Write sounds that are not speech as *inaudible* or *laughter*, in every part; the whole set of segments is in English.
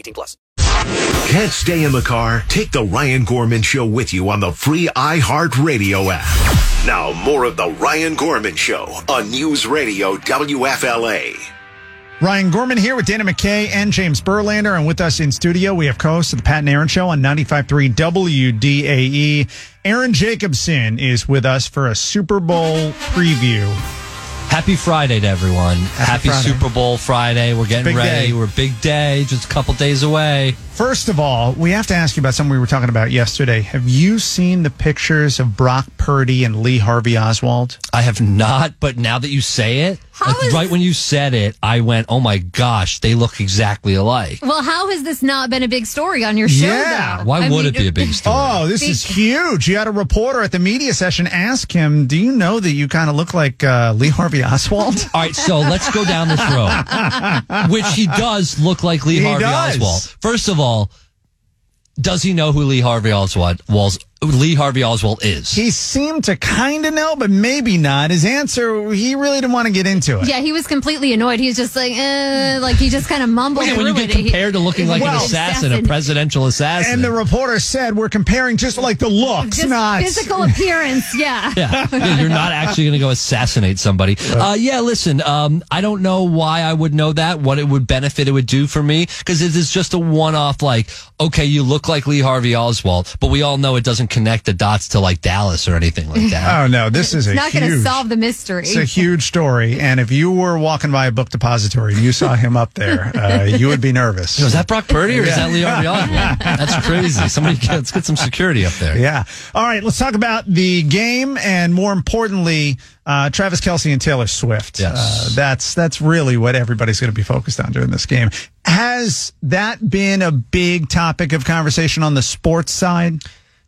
18 plus. Can't stay in the car? Take the Ryan Gorman Show with you on the free iHeartRadio app. Now, more of the Ryan Gorman Show on News Radio WFLA. Ryan Gorman here with Dana McKay and James Burlander. And with us in studio, we have co host of the Pat and Aaron Show on 95.3 WDAE. Aaron Jacobson is with us for a Super Bowl preview. Happy Friday to everyone. Happy, Friday. Super Bowl Friday. We're getting Big ready. day. We're big day, just a couple days away. First of all, we have to ask you about something we were talking about yesterday. Have you seen the pictures of Brock Purdy and Lee Harvey Oswald? I have not, but now that you say it, like, is- right when you said it, I went, "Oh my gosh, they look exactly alike." Well, how has this not been a big story on your show? Yeah. though? Why I would mean, it be a big story? Oh, this is huge. You had a reporter at the media session ask him, Do you know that you kind of look like uh, Lee Harvey Oswald? *laughs* All right, so let's go down this road, *laughs* which he does look like Lee He Harvey does. Oswald. First of all, does he know who Lee Harvey Oswald was? Lee Harvey Oswald is. He seemed to kind of know, but maybe not. His answer, he really didn't want to get into it. Yeah, he was completely annoyed. He's just like, eh, like he just kind of mumbled Yeah, when you through get it. He- compared to looking like Well, an assassin, a presidential assassin. And the reporter said, We're comparing just like the looks, just not physical appearance. *laughs* Yeah. yeah. Yeah, you're not actually going to go assassinate somebody. Uh, yeah, listen, um, I don't know why I would know that, what it would benefit it would do for me, because it is just a one off, like, okay, you look like Lee Harvey Oswald, but we all know it doesn't connect the dots to like Dallas or anything like that. *laughs* Oh, no, this is a Not going to solve the mystery. It's a huge story, and if you were walking by a book depository and you saw him up there, uh, *laughs* you would be nervous. Was that Brock Purdy or is that Lee Harvey *laughs* That's crazy. Somebody get, let's get some security up there. Yeah. All right. Let's talk about the game, and more importantly, uh, Travis Kelce and Taylor Swift. Yes. Uh, that's that's really what everybody's going to be focused on during this game. Has that been a big topic of conversation on the sports side?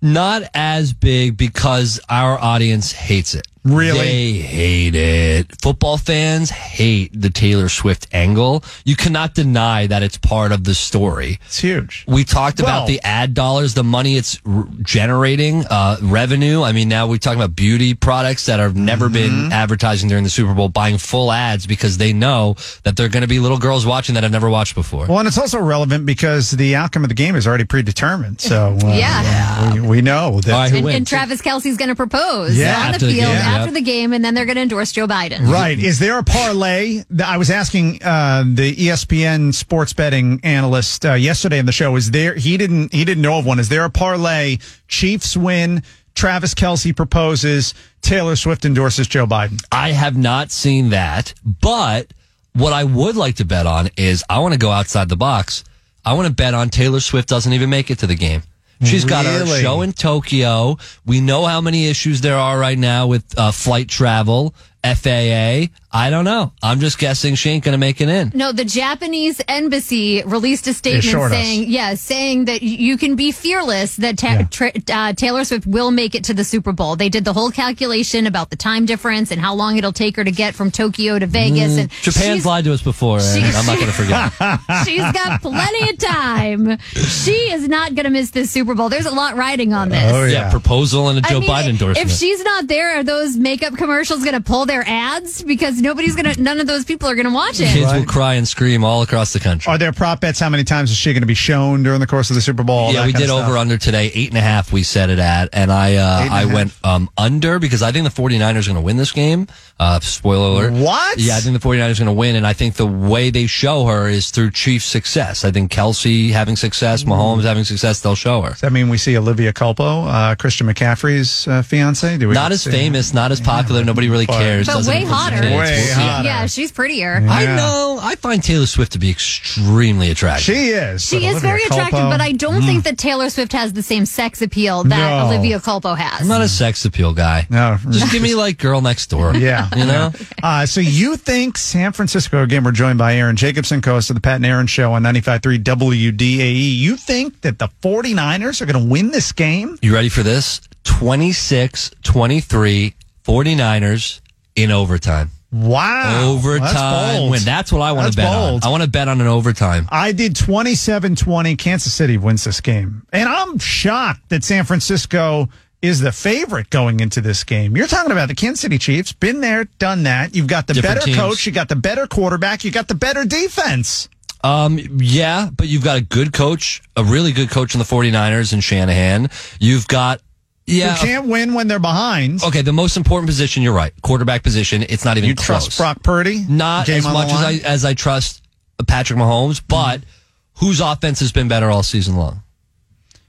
Not as big because our audience hates it. Really? They hate it. Football fans hate the Taylor Swift angle. You cannot deny that it's part of the story. It's huge. We talked Well- about the ad dollars, the money it's r- generating, uh, revenue. I mean, now we're talking about beauty products that have never Mm-hmm. been advertising during the Super Bowl, buying full ads because they know that there are going to be little girls watching that have never watched before. Well, and it's also relevant because the outcome of the game is already predetermined. So *laughs* uh, Yeah. we, we know that. All right, who and, and Travis Kelce's going to propose Yeah. on the After the field game, after yep. the game, and then they're going to endorse Joe Biden. Right. Is there a parlay? I was asking uh, the ESPN sports betting analyst uh, yesterday in the show. Is there? He didn't. He didn't know of one. Is there a parlay? Chiefs win. Travis Kelce proposes. Taylor Swift endorses Joe Biden. I have not seen that, but what I would like to bet on is I want to go outside the box. I want to bet on Taylor Swift doesn't even make it to the game. She's got her Really? show in Tokyo. We know how many issues there are right now with uh, flight travel, FAA. I don't know. I'm just guessing she ain't going to make it in. No, the Japanese embassy released a assured statement us. saying, yeah, saying that you can be fearless that ta- Yeah. tra- uh, Taylor Swift will make it to the Super Bowl. They did the whole calculation about the time difference and how long it'll take her to get from Tokyo to Vegas. And Mm. Japan's lied to us before, and I'm not going to forget. *laughs* She's got plenty of time. She is not going to miss this Super Bowl. There's a lot riding on this. Oh, yeah. yeah. proposal and a Joe I mean, Biden endorsement. If she's not there, are those makeup commercials going to pull their ads? Because nobody's going to, none of those people are going to watch it. Kids will cry and scream all across the country. Are there prop bets? How many times is she going to be shown during the course of the Super Bowl? Yeah, we did over under today, eight and a half. We set it at, and I uh, Eight and a I half. went um, under because I think the 49ers are going to win this game. Uh, spoiler alert. What? Yeah, I think the 49ers are going to win, and I think the way they show her is through Chiefs' success. I think Kelce having success, Mahomes having success, they'll show her. Does that mean we see Olivia Culpo, uh, Christian McCaffrey's uh, fiance? Do we Not as see- famous, not as popular. Nobody really But- cares. 49ers. But way hotter. Way We'll hotter. Yeah, she's prettier. I know. I find Taylor Swift to be extremely attractive. She is. She is Olivia very attractive, Culpo- but I don't think that Taylor Swift has the same sex appeal that No. Olivia Culpo has. I'm not a sex appeal guy. No. Just give me like girl next door. *laughs* Yeah. You know? *laughs* Uh, so you think San Francisco, again, we're joined by Aaron Jacobson, co host of the Pat and Aaron Show on 95.3 WDAE. E. You think that the 49ers are going to win this game? You ready for this? 26 23 49ers in overtime. Wow. overtime That's bold. win. That's what I want to bet bold. on. I want to bet on an overtime. I did 27 20. Kansas City wins this game. And I'm shocked that San Francisco is the favorite going into this game. You're talking about the Kansas City Chiefs. Been there, done that. You've got the Different better teams. coach. You got the better quarterback. You got the better defense. Um, yeah, but you've got a good coach, a really good coach in the 49ers in Shanahan. You've got, yeah. You can't win when they're behind. Okay, the most important position, you're right. Quarterback position, it's not even You close. trust Brock Purdy? Not as much as I as I trust Patrick Mahomes, but mm-hmm. whose offense has been better all season long?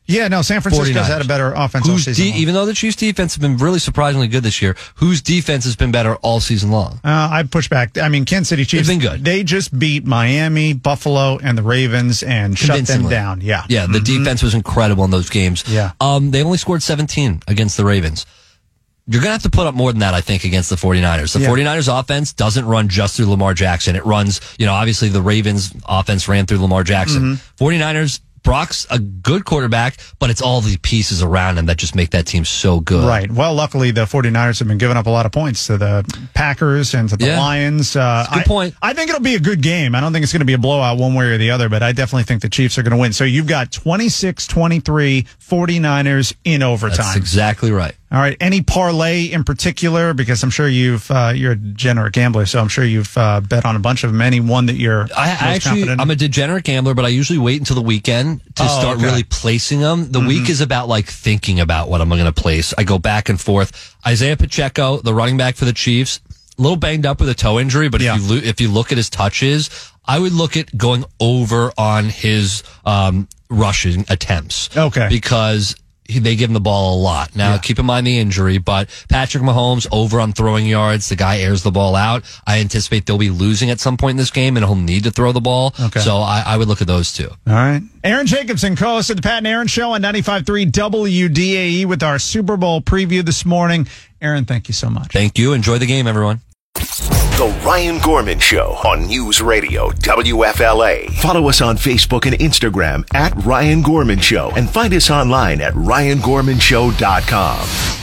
Yeah, no, San Francisco's 49ers. had a better offense all season. de- long. even though the Chiefs defense has been really surprisingly good this year, whose defense has been better all season long? Uh, I'd push back. I mean, Kansas City Chiefs. They've been good. They just beat Miami, Buffalo, and the Ravens and shut them down. Yeah. Yeah, the defense was incredible in those games. Yeah. Um, they only scored 17 against the Ravens. You're going to have to put up more than that, I think, against the 49ers. The Yeah. 49ers offense doesn't run just through Lamar Jackson. It runs, you know, obviously the Ravens offense ran through Lamar Jackson. Mm-hmm. 49ers, Brock's a good quarterback, but it's all the pieces around him that just make that team so good. Right. Well, luckily the 49ers have been giving up a lot of points to the Packers and to the Yeah. Lions. Uh, good I, point. I think it'll be a good game. I don't think it's going to be a blowout one way or the other, but I definitely think the Chiefs are going to win. So you've got 26-23 49ers in overtime. That's exactly right. All right. Any parlay in particular? Because I'm sure you've uh, you're a degenerate gambler, so I'm sure you've uh, bet on a bunch of them. Any one that you're I, I actually? I'm a degenerate gambler, but I usually wait until the weekend to Oh, start okay. really placing them. The week is about like thinking about what I'm going to place. I go back and forth. Isaiah Pacheco, the running back for the Chiefs, a little banged up with a toe injury, but Yeah. if you lo- if you look at his touches, I would look at going over on his um, rushing attempts. Okay. because. He, they give him the ball a lot. Now, keep in mind the injury, but Patrick Mahomes over on throwing yards. The guy airs the ball out. I anticipate they'll be losing at some point in this game, and he'll need to throw the ball. Okay. So I, I would look at those two. All right. Aaron Jacobson, co-host of the Pat and Aaron Show on 95.3 WDAE E with our Super Bowl preview this morning. Aaron, thank you so much. Thank you. Enjoy the game, everyone. The Ryan Gorman Show on News Radio WFLA. Follow us on Facebook and Instagram at Ryan Gorman Show and find us online at ryangormanshow.com.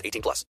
18 plus.